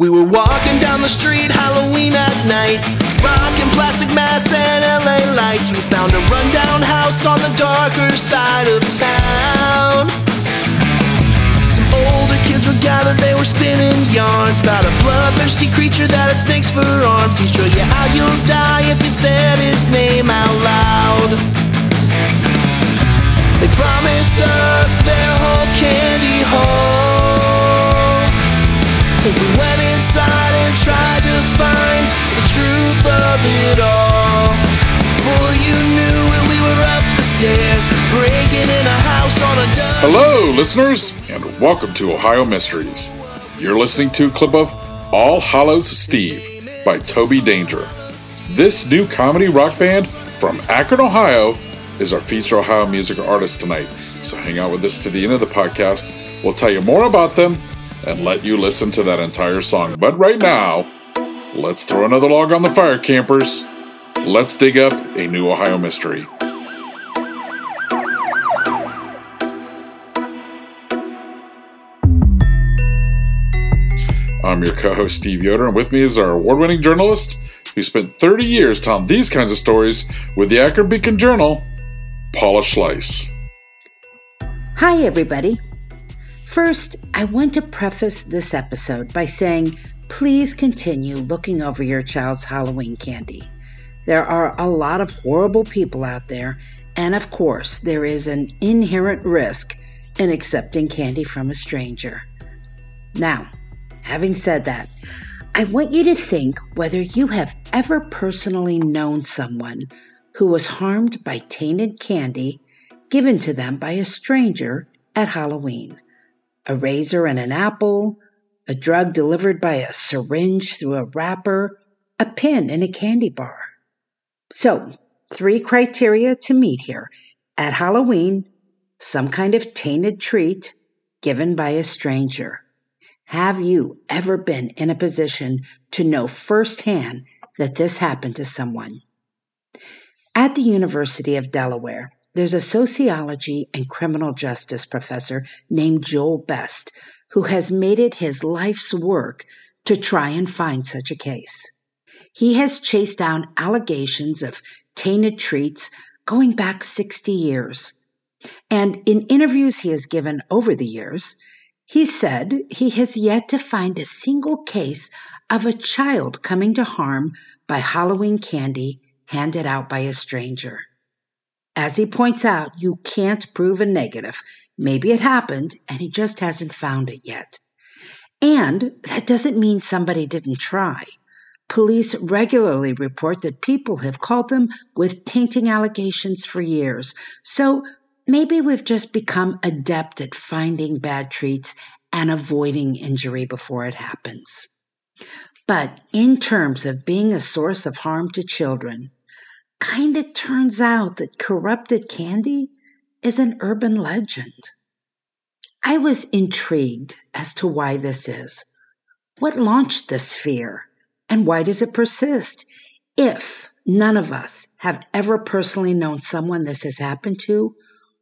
We were walking down the street, Halloween at night, rocking plastic masks and LA lights. We found a rundown house on the darker side of town. Some older kids were gathered, they were spinning yarns about a bloodthirsty creature that had snakes for arms. He'd show you how you'll die if you said his name out loud. They promised us their whole candy haul. If we went and tried to find the truth of it all. Before you knew it, we were up the stairs, breaking in a house on a Hello, listeners, and welcome to Ohio Mysteries. You're listening to a clip of All Hallows Steve by Toby Danger. This new comedy rock band from Akron, Ohio, is our feature Ohio music artist tonight. So hang out with us to the end of the podcast. We'll tell you more about them and let you listen to that entire song. But right now, let's throw another log on the fire, campers. Let's dig up a new Ohio mystery. I'm your co host, Steve Yoder, and with me is our award winning journalist who spent 30 years telling these kinds of stories with the Akron Beacon Journal, Paula Schleis. Hi, everybody. First, I want to preface this episode by saying please continue looking over your child's Halloween candy. There are a lot of horrible people out there, and of course, there is an inherent risk in accepting candy from a stranger. Now, having said that, I want you to think whether you have ever personally known someone who was harmed by tainted candy given to them by a stranger at Halloween. A razor and an apple, a drug delivered by a syringe through a wrapper, a pin in a candy bar. So, three criteria to meet here. At Halloween, some kind of tainted treat given by a stranger. Have you ever been in a position to know firsthand that this happened to someone? At the University of Delaware, there's a sociology and criminal justice professor named Joel Best who has made it his life's work to try and find such a case. He has chased down allegations of tainted treats going back 60 years. And in interviews he has given over the years, he said he has yet to find a single case of a child coming to harm by Halloween candy handed out by a stranger. As he points out, you can't prove a negative. Maybe it happened and he just hasn't found it yet. And that doesn't mean somebody didn't try. Police regularly report that people have called them with tainting allegations for years. So maybe we've just become adept at finding bad treats and avoiding injury before it happens. But in terms of being a source of harm to children, kind of turns out that corrupted candy is an urban legend. I was intrigued as to why this is. What launched this fear? And why does it persist? If none of us have ever personally known someone this has happened to,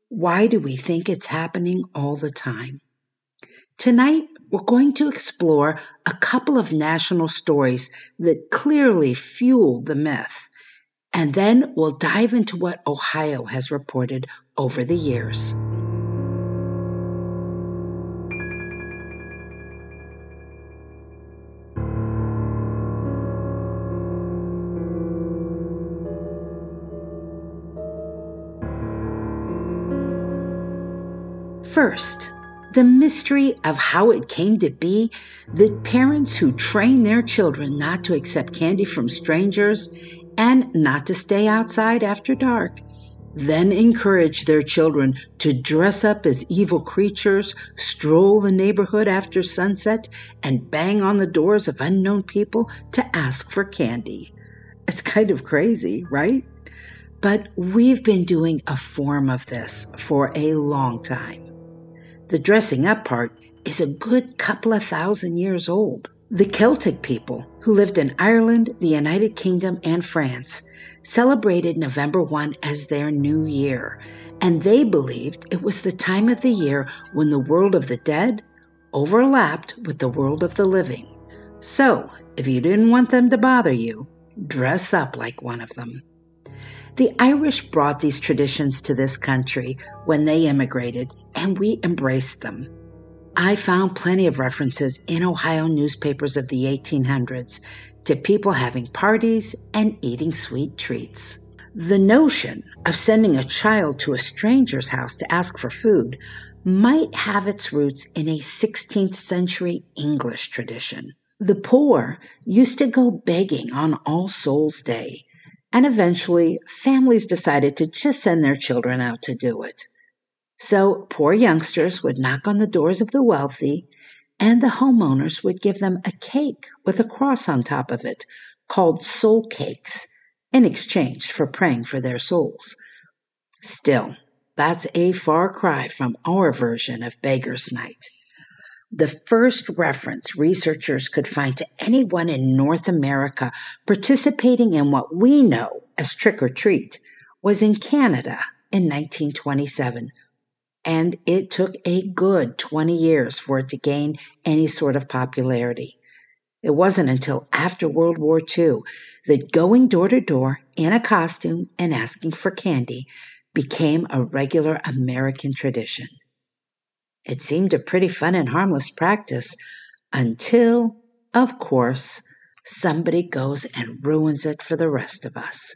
why do we think it's happening all the time? Tonight, we're going to explore a couple of national stories that clearly fuel the myth. And then we'll dive into what Ohio has reported over the years. First, the mystery of how it came to be that parents who train their children not to accept candy from strangers and not to stay outside after dark then encourage their children to dress up as evil creatures, stroll the neighborhood after sunset, and bang on the doors of unknown people to ask for candy. It's kind of crazy, right? But we've been doing a form of this for a long time. The dressing up part is a good couple of thousand years old. The Celtic people, who lived in Ireland, the United Kingdom, and France, celebrated November 1 as their new year, and they believed it was the time of the year when the world of the dead overlapped with the world of the living. So, if you didn't want them to bother you, dress up like one of them. The Irish brought these traditions to this country when they immigrated, and we embraced them. I found plenty of references in Ohio newspapers of the 1800s to people having parties and eating sweet treats. The notion of sending a child to a stranger's house to ask for food might have its roots in a 16th century English tradition. The poor used to go begging on All Souls' Day, and eventually families decided to just send their children out to do it. So poor youngsters would knock on the doors of the wealthy, and the homeowners would give them a cake with a cross on top of it, called soul cakes, in exchange for praying for their souls. Still, that's a far cry from our version of Beggar's Night. The first reference researchers could find to anyone in North America participating in what we know as trick or treat was in Canada in 1927 and it took a good 20 years for it to gain any sort of popularity. It wasn't until after World War II that going door to door in a costume and asking for candy became a regular American tradition. It seemed a pretty fun and harmless practice until, of course, somebody goes and ruins it for the rest of us.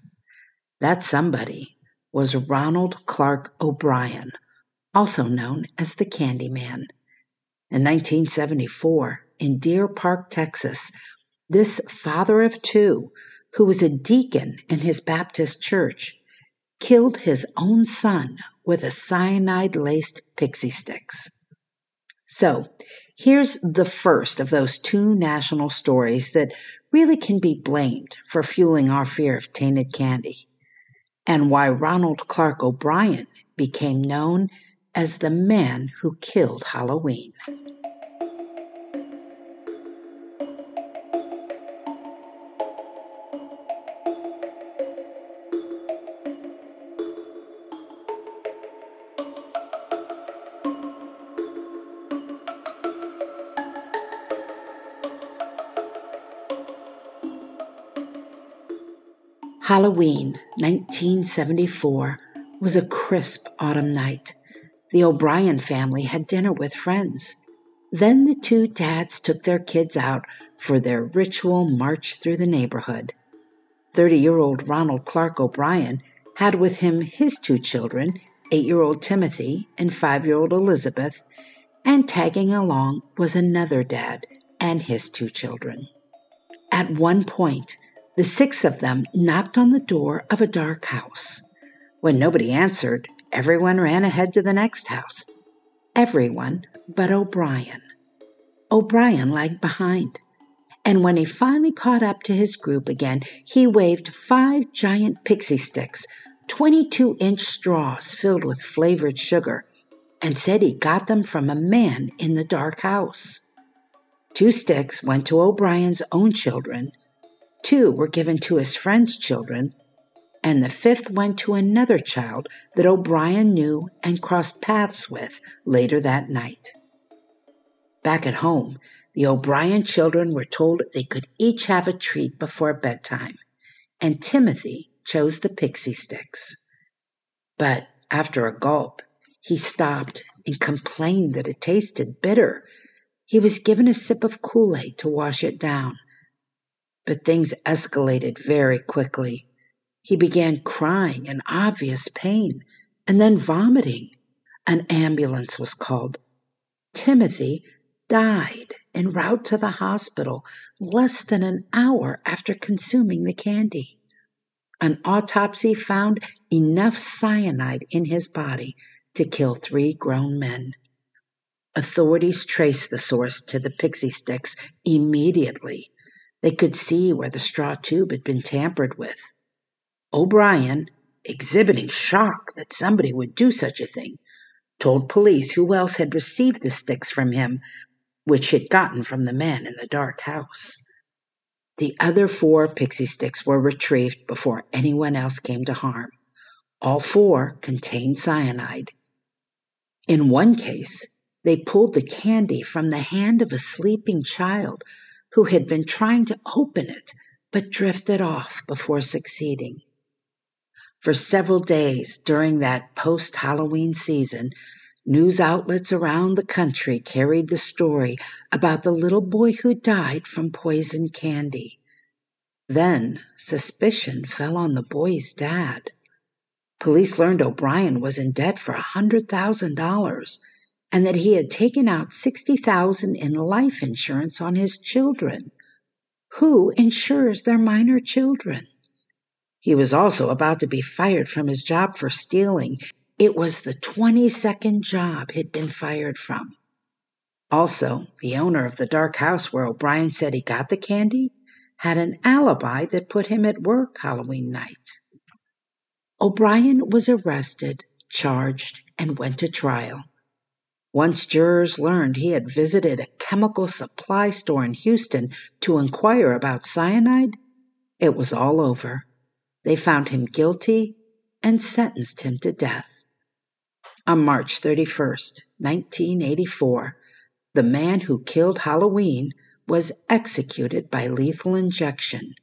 That somebody was Ronald Clark O'Brien, also known as the Candyman. In 1974, in Deer Park, Texas, this father of two, who was a deacon in his Baptist church, killed his own son with a cyanide laced pixie sticks. So, here's the first of those two national stories that really can be blamed for fueling our fear of tainted candy, and why Ronald Clark O'Brien became known as the man who killed Halloween. Halloween 1974 was a crisp autumn night the O'Brien family had dinner with friends. Then the two dads took their kids out for their ritual march through the neighborhood. 30 year old Ronald Clark O'Brien had with him his two children, 8 year old Timothy and 5 year old Elizabeth, and tagging along was another dad and his two children. At one point, the six of them knocked on the door of a dark house. When nobody answered, Everyone ran ahead to the next house. Everyone but O'Brien. O'Brien lagged behind. And when he finally caught up to his group again, he waved five giant pixie sticks, 22 inch straws filled with flavored sugar, and said he got them from a man in the dark house. Two sticks went to O'Brien's own children, two were given to his friend's children, and the fifth went to another child that O'Brien knew and crossed paths with later that night. Back at home, the O'Brien children were told they could each have a treat before bedtime, and Timothy chose the pixie sticks. But after a gulp, he stopped and complained that it tasted bitter. He was given a sip of Kool Aid to wash it down. But things escalated very quickly. He began crying in obvious pain and then vomiting. An ambulance was called. Timothy died en route to the hospital less than an hour after consuming the candy. An autopsy found enough cyanide in his body to kill three grown men. Authorities traced the source to the pixie sticks immediately. They could see where the straw tube had been tampered with. O'Brien, exhibiting shock that somebody would do such a thing, told police who else had received the sticks from him, which he'd gotten from the man in the dark house. The other four pixie sticks were retrieved before anyone else came to harm. All four contained cyanide. In one case, they pulled the candy from the hand of a sleeping child who had been trying to open it but drifted off before succeeding. For several days during that post Halloween season, news outlets around the country carried the story about the little boy who died from poisoned candy. Then suspicion fell on the boy's dad. Police learned O'Brien was in debt for a $100,000 and that he had taken out 60,000 in life insurance on his children. Who insures their minor children? He was also about to be fired from his job for stealing. It was the 22nd job he'd been fired from. Also, the owner of the dark house where O'Brien said he got the candy had an alibi that put him at work Halloween night. O'Brien was arrested, charged, and went to trial. Once jurors learned he had visited a chemical supply store in Houston to inquire about cyanide, it was all over. They found him guilty and sentenced him to death. On March 31st, 1984, the man who killed Halloween was executed by lethal injection.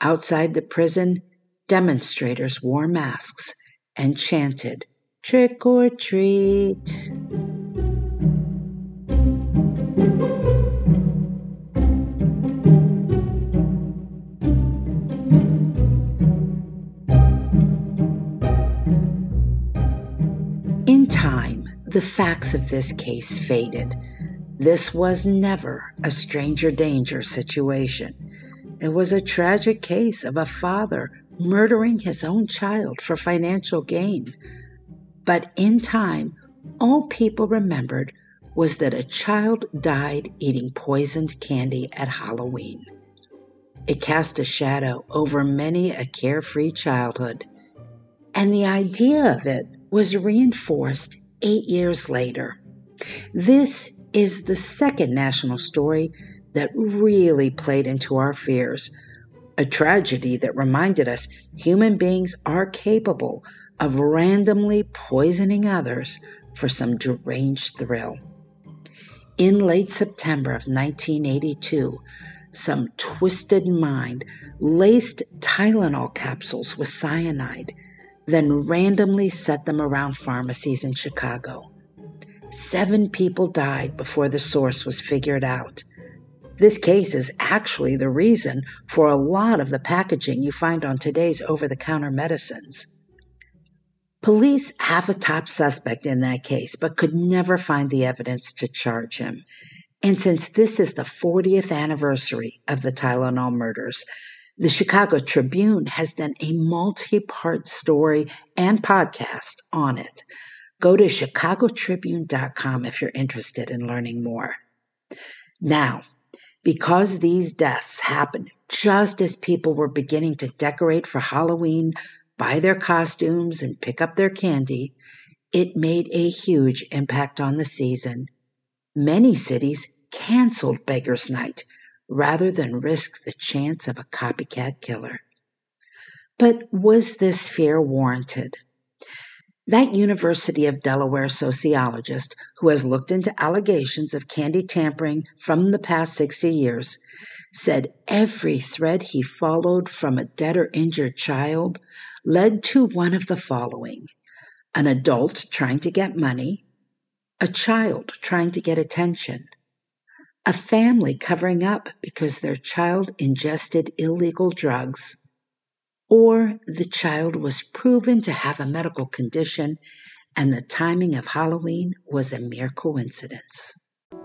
Outside the prison, demonstrators wore masks and chanted, Trick or treat. The facts of this case faded. This was never a stranger danger situation. It was a tragic case of a father murdering his own child for financial gain. But in time, all people remembered was that a child died eating poisoned candy at Halloween. It cast a shadow over many a carefree childhood, and the idea of it was reinforced eight years later. This is the second national story that really played into our fears. A tragedy that reminded us human beings are capable of randomly poisoning others for some deranged thrill. In late September of 1982, some twisted mind laced Tylenol capsules with cyanide then randomly set them around pharmacies in Chicago. Seven people died before the source was figured out. This case is actually the reason for a lot of the packaging you find on today's over the counter medicines. Police have a top suspect in that case, but could never find the evidence to charge him. And since this is the 40th anniversary of the Tylenol murders, the Chicago Tribune has done a multi part story and podcast on it. Go to chicagotribune.com if you're interested in learning more. Now, because these deaths happened just as people were beginning to decorate for Halloween, buy their costumes, and pick up their candy, it made a huge impact on the season. Many cities canceled Beggar's Night rather than risk the chance of a copycat killer. But was this fear warranted? That University of Delaware sociologist who has looked into allegations of candy tampering from the past 60 years said every thread he followed from a dead or injured child led to one of the following an adult trying to get money, a child trying to get attention, a family covering up because their child ingested illegal drugs, or the child was proven to have a medical condition and the timing of Halloween was a mere coincidence.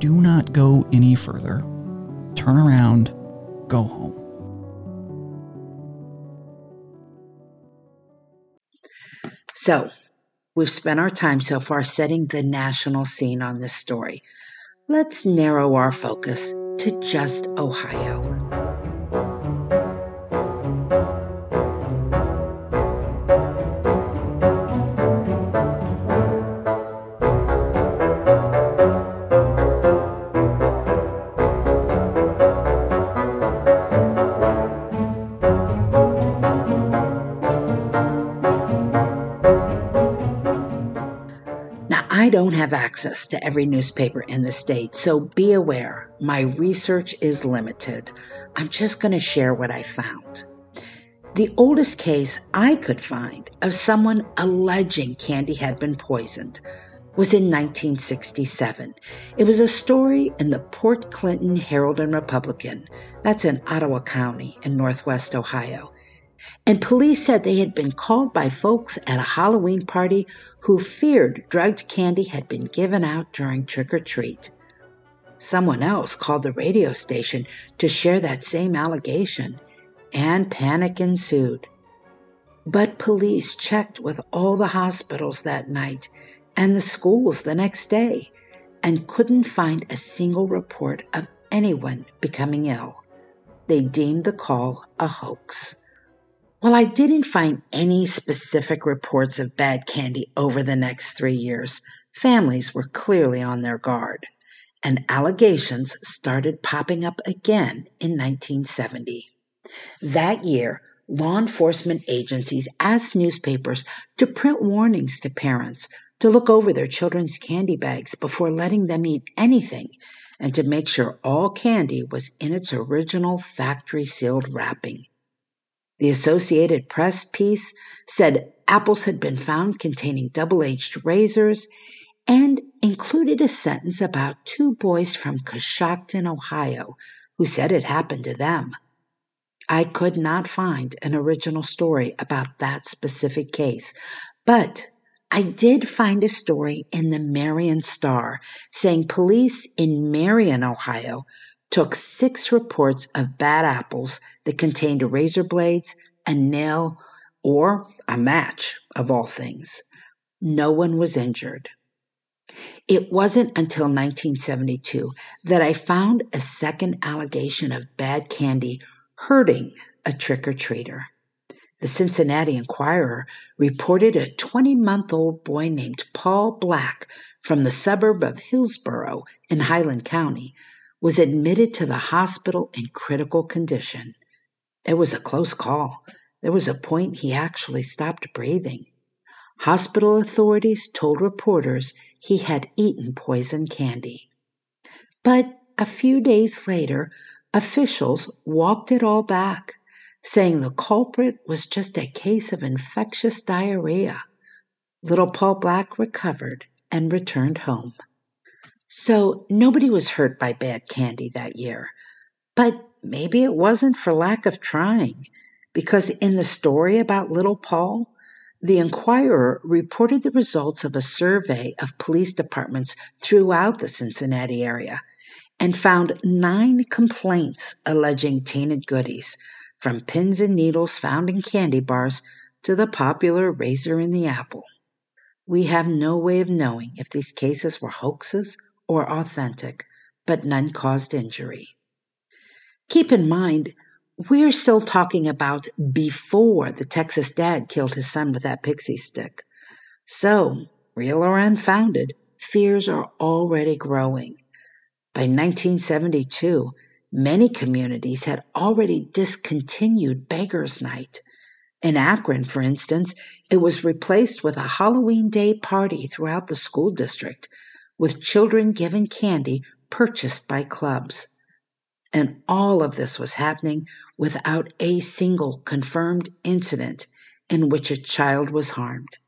do not go any further. Turn around, go home. So, we've spent our time so far setting the national scene on this story. Let's narrow our focus to just Ohio. Don't have access to every newspaper in the state, so be aware my research is limited. I'm just going to share what I found. The oldest case I could find of someone alleging Candy had been poisoned was in 1967. It was a story in the Port Clinton Herald and Republican. That's in Ottawa County in northwest Ohio. And police said they had been called by folks at a Halloween party who feared drugged candy had been given out during trick or treat. Someone else called the radio station to share that same allegation, and panic ensued. But police checked with all the hospitals that night and the schools the next day and couldn't find a single report of anyone becoming ill. They deemed the call a hoax. While I didn't find any specific reports of bad candy over the next three years, families were clearly on their guard, and allegations started popping up again in 1970. That year, law enforcement agencies asked newspapers to print warnings to parents to look over their children's candy bags before letting them eat anything and to make sure all candy was in its original factory sealed wrapping. The Associated Press piece said apples had been found containing double edged razors and included a sentence about two boys from Coshocton, Ohio, who said it happened to them. I could not find an original story about that specific case, but I did find a story in the Marion Star saying police in Marion, Ohio, took six reports of bad apples that contained razor blades, a nail, or a match, of all things. No one was injured. It wasn't until 1972 that I found a second allegation of bad candy hurting a trick or treater. The Cincinnati Enquirer reported a 20 month old boy named Paul Black from the suburb of Hillsboro in Highland County was admitted to the hospital in critical condition. It was a close call. There was a point he actually stopped breathing. Hospital authorities told reporters he had eaten poison candy. But a few days later, officials walked it all back, saying the culprit was just a case of infectious diarrhea. Little Paul Black recovered and returned home. So nobody was hurt by bad candy that year. But maybe it wasn't for lack of trying, because in the story about little Paul, the Enquirer reported the results of a survey of police departments throughout the Cincinnati area and found nine complaints alleging tainted goodies, from pins and needles found in candy bars to the popular razor in the apple. We have no way of knowing if these cases were hoaxes or authentic, but none caused injury. Keep in mind, we're still talking about before the Texas dad killed his son with that pixie stick. So, real or unfounded, fears are already growing. By 1972, many communities had already discontinued Beggars Night. In Akron, for instance, it was replaced with a Halloween Day party throughout the school district, with children given candy purchased by clubs. And all of this was happening without a single confirmed incident in which a child was harmed.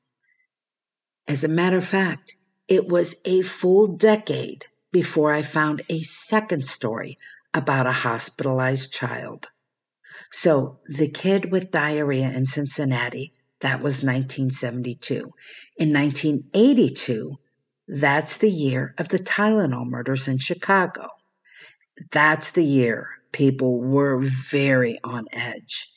As a matter of fact, it was a full decade before I found a second story about a hospitalized child. So, the kid with diarrhea in Cincinnati, that was 1972. In 1982, that's the year of the Tylenol murders in Chicago. That's the year people were very on edge.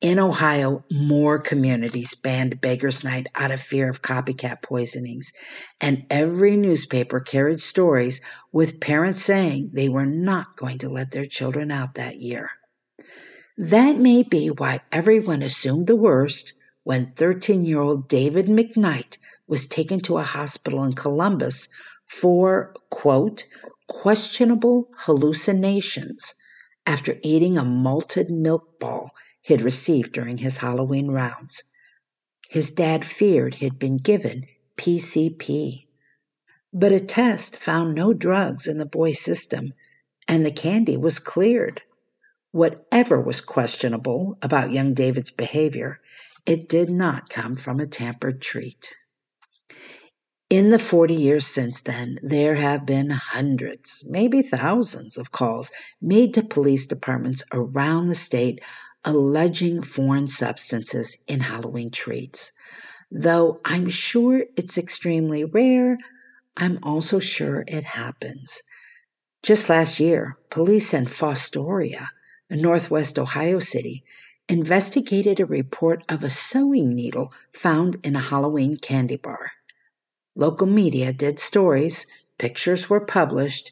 In Ohio, more communities banned Beggars Night out of fear of copycat poisonings, and every newspaper carried stories with parents saying they were not going to let their children out that year. That may be why everyone assumed the worst when 13 year old David McKnight was taken to a hospital in Columbus for, quote, questionable hallucinations after eating a malted milk ball he'd received during his Halloween rounds. His dad feared he'd been given PCP. But a test found no drugs in the boy's system, and the candy was cleared. Whatever was questionable about young David's behavior, it did not come from a tampered treat. In the 40 years since then, there have been hundreds, maybe thousands of calls made to police departments around the state alleging foreign substances in Halloween treats. Though I'm sure it's extremely rare, I'm also sure it happens. Just last year, police in Fostoria, a northwest Ohio city, investigated a report of a sewing needle found in a Halloween candy bar. Local media did stories, pictures were published,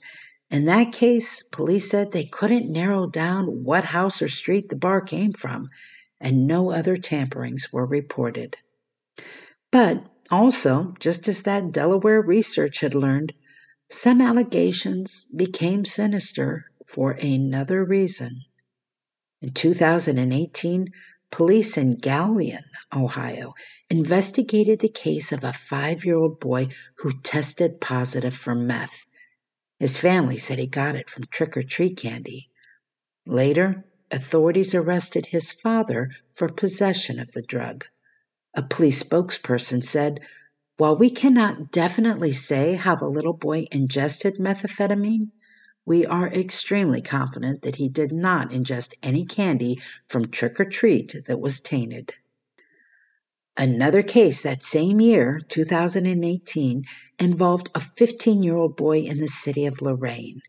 in that case, police said they couldn't narrow down what house or street the bar came from, and no other tamperings were reported. But also, just as that Delaware research had learned, some allegations became sinister for another reason. In 2018, police in Galion, Ohio, investigated the case of a five year old boy who tested positive for meth. His family said he got it from trick or treat candy. Later, authorities arrested his father for possession of the drug. A police spokesperson said, While we cannot definitely say how the little boy ingested methamphetamine, we are extremely confident that he did not ingest any candy from trick or treat that was tainted. Another case that same year, 2018, involved a 15 year old boy in the city of Lorain.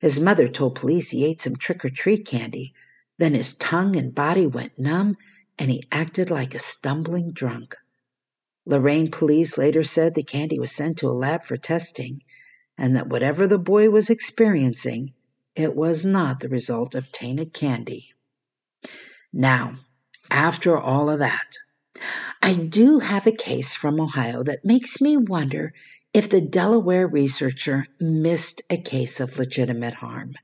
His mother told police he ate some trick or treat candy, then his tongue and body went numb and he acted like a stumbling drunk. Lorain police later said the candy was sent to a lab for testing and that whatever the boy was experiencing, it was not the result of tainted candy. Now, after all of that, I do have a case from Ohio that makes me wonder if the Delaware researcher missed a case of legitimate harm.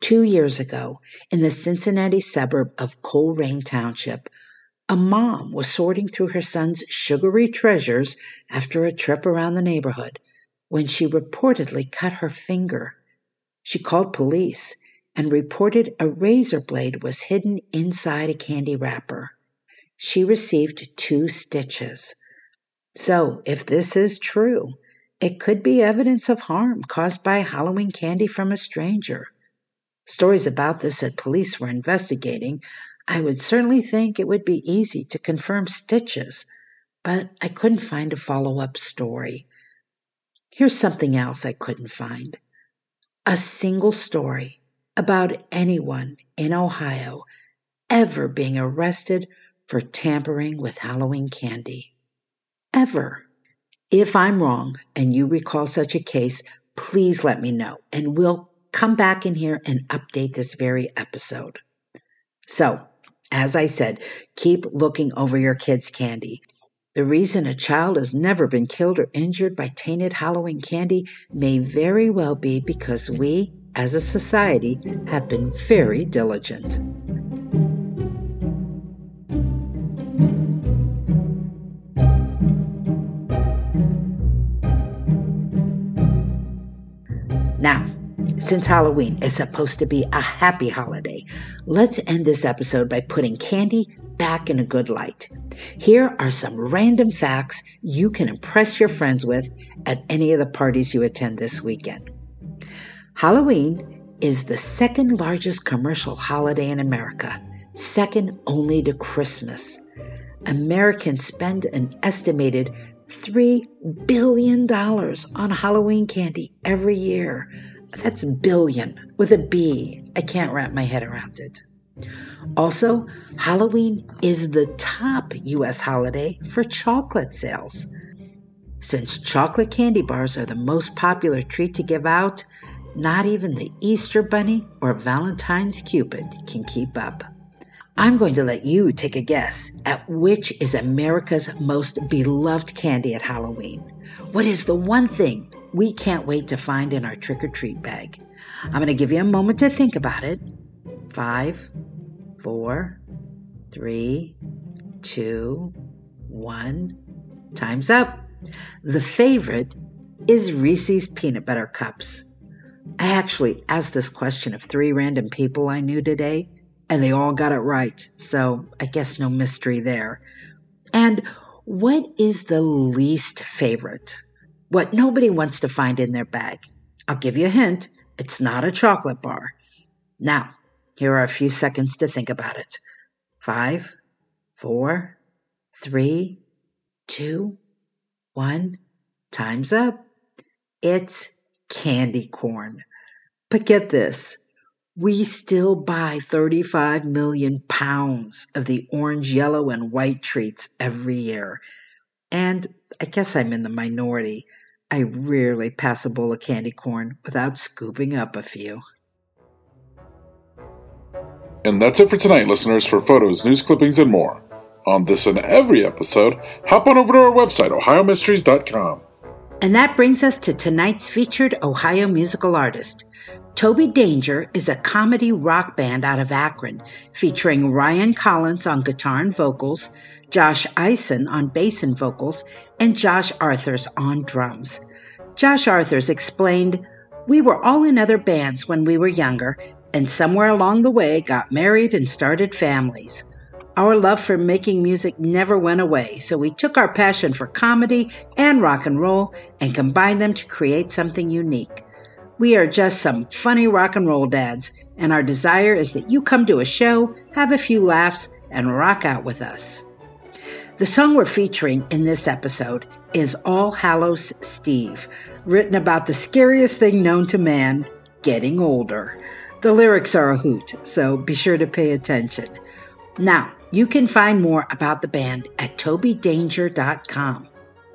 Two years ago, in the Cincinnati suburb of Colerain Township, a mom was sorting through her son's sugary treasures after a trip around the neighborhood when she reportedly cut her finger. She called police and reported a razor blade was hidden inside a candy wrapper she received two stitches. So, if this is true, it could be evidence of harm caused by Halloween candy from a stranger. Stories about this that police were investigating, I would certainly think it would be easy to confirm stitches, but I couldn't find a follow up story. Here's something else I couldn't find a single story about anyone in Ohio ever being arrested for tampering with Halloween candy. Ever. If I'm wrong and you recall such a case, please let me know and we'll come back in here and update this very episode. So, as I said, keep looking over your kids' candy. The reason a child has never been killed or injured by tainted Halloween candy may very well be because we, as a society, have been very diligent. Now, since Halloween is supposed to be a happy holiday, let's end this episode by putting candy back in a good light. Here are some random facts you can impress your friends with at any of the parties you attend this weekend. Halloween is the second largest commercial holiday in America, second only to Christmas. Americans spend an estimated $3 billion on Halloween candy every year. That's billion with a B. I can't wrap my head around it. Also, Halloween is the top U.S. holiday for chocolate sales. Since chocolate candy bars are the most popular treat to give out, not even the Easter Bunny or Valentine's Cupid can keep up. I'm going to let you take a guess at which is America's most beloved candy at Halloween. What is the one thing we can't wait to find in our trick or treat bag? I'm going to give you a moment to think about it. Five, four, three, two, one. Time's up. The favorite is Reese's Peanut Butter Cups. I actually asked this question of three random people I knew today and they all got it right. So I guess no mystery there. And what is the least favorite? What nobody wants to find in their bag. I'll give you a hint it's not a chocolate bar. Now, here are a few seconds to think about it. Five, four, three, two, one. Time's up. It's candy corn. But get this we still buy 35 million pounds of the orange, yellow, and white treats every year. And I guess I'm in the minority. I rarely pass a bowl of candy corn without scooping up a few. And that's it for tonight, listeners. For photos, news clippings, and more on this and every episode, hop on over to our website, ohiomysteries.com. And that brings us to tonight's featured Ohio musical artist. Toby Danger is a comedy rock band out of Akron, featuring Ryan Collins on guitar and vocals, Josh Eisen on bass and vocals, and Josh Arthurs on drums. Josh Arthurs explained, We were all in other bands when we were younger, and somewhere along the way got married and started families. Our love for making music never went away, so we took our passion for comedy and rock and roll and combined them to create something unique. We are just some funny rock and roll dads, and our desire is that you come to a show, have a few laughs, and rock out with us. The song we're featuring in this episode is All Hallows Steve, written about the scariest thing known to man getting older. The lyrics are a hoot, so be sure to pay attention. Now, you can find more about the band at tobydanger.com.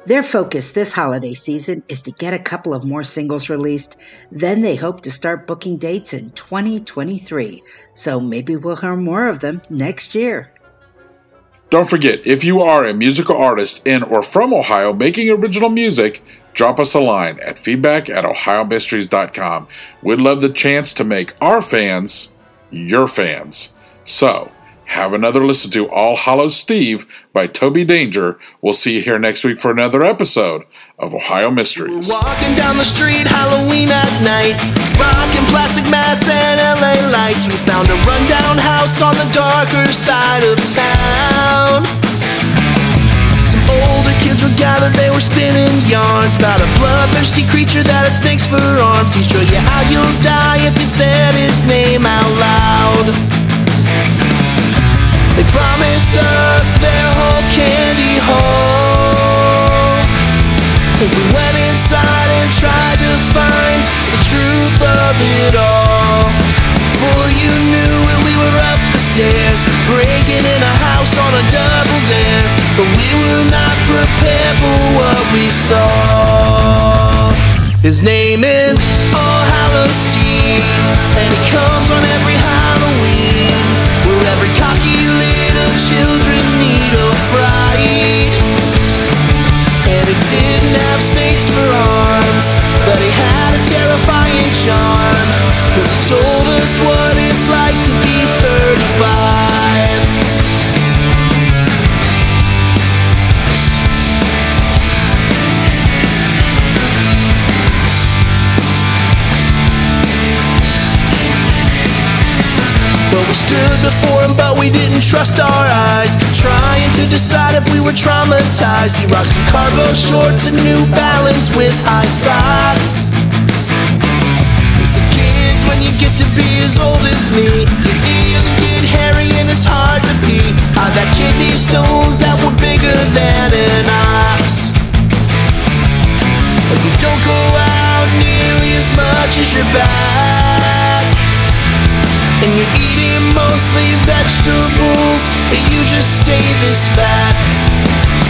Their focus this holiday season is to get a couple of more singles released. Then they hope to start booking dates in 2023. So maybe we'll hear more of them next year. Don't forget, if you are a musical artist in or from Ohio making original music, drop us a line at feedback at ohiomysteries.com. We'd love the chance to make our fans your fans. So, have another listen to All Hallows Steve by Toby Danger. We'll see you here next week for another episode of Ohio Mysteries. We're Walking down the street, Halloween at night. Rocking plastic masks and LA lights. We found a rundown house on the darker side of town. Gathered, they were spinning yarns about a bloodthirsty creature that had snakes for arms. He'd show you how you'll die if you said his name out loud. They promised us their whole candy haul. And we went inside and tried to find the truth of it all. Before you knew it, we were up stairs, breaking in a house on a double dare. But we were not prepared for what we saw. His name is All Hallows Steve, and he comes on every Halloween. We're every cocky little children need a fright. And he didn't have snakes for arms, but he had a terrifying charm. Cause he told us what we stood before him, but we didn't trust our eyes. Trying to decide if we were traumatized. He rocks some cargo shorts and New Balance with high socks. He kids, when you get to be as old as me, your ears get hairy and it's hard to pee. I've had kidney stones that were bigger than an ox. But you don't go out nearly as much as you're back. And you're eating mostly vegetables, but you just stay this fat.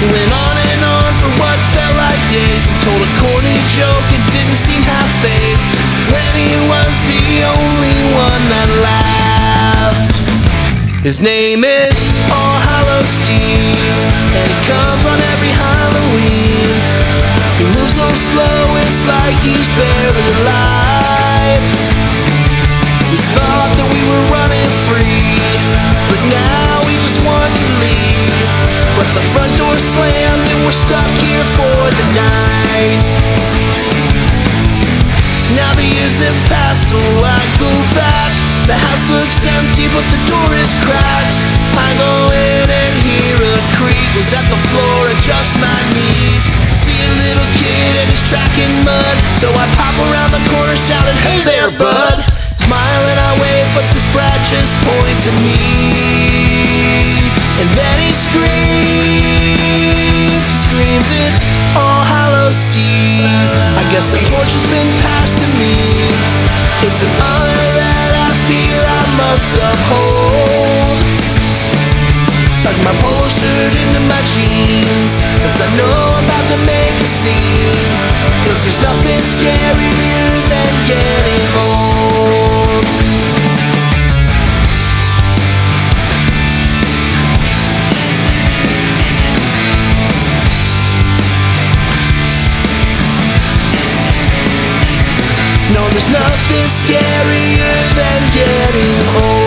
He went on and on for what felt like days and told a corny joke it didn't seem half faced when he was the only one that laughed. His name is All Hallows Steve, and he comes on every Halloween. But the door is cracked. I go in and hear a creak. Was that the floor or just my knees? See a little kid and he's tracking mud. So I pop around the corner shouting, Hey there, bud! Smile and I wave, but this brat just points at me. And then he screams, he screams, it's All Hallows Steve. I guess the torch has been passed to me. It's an must uphold. Tuck my polo shirt into my jeans Cause I know I'm about to make a scene Cause there's nothing scarier than getting there's nothing scarier than getting old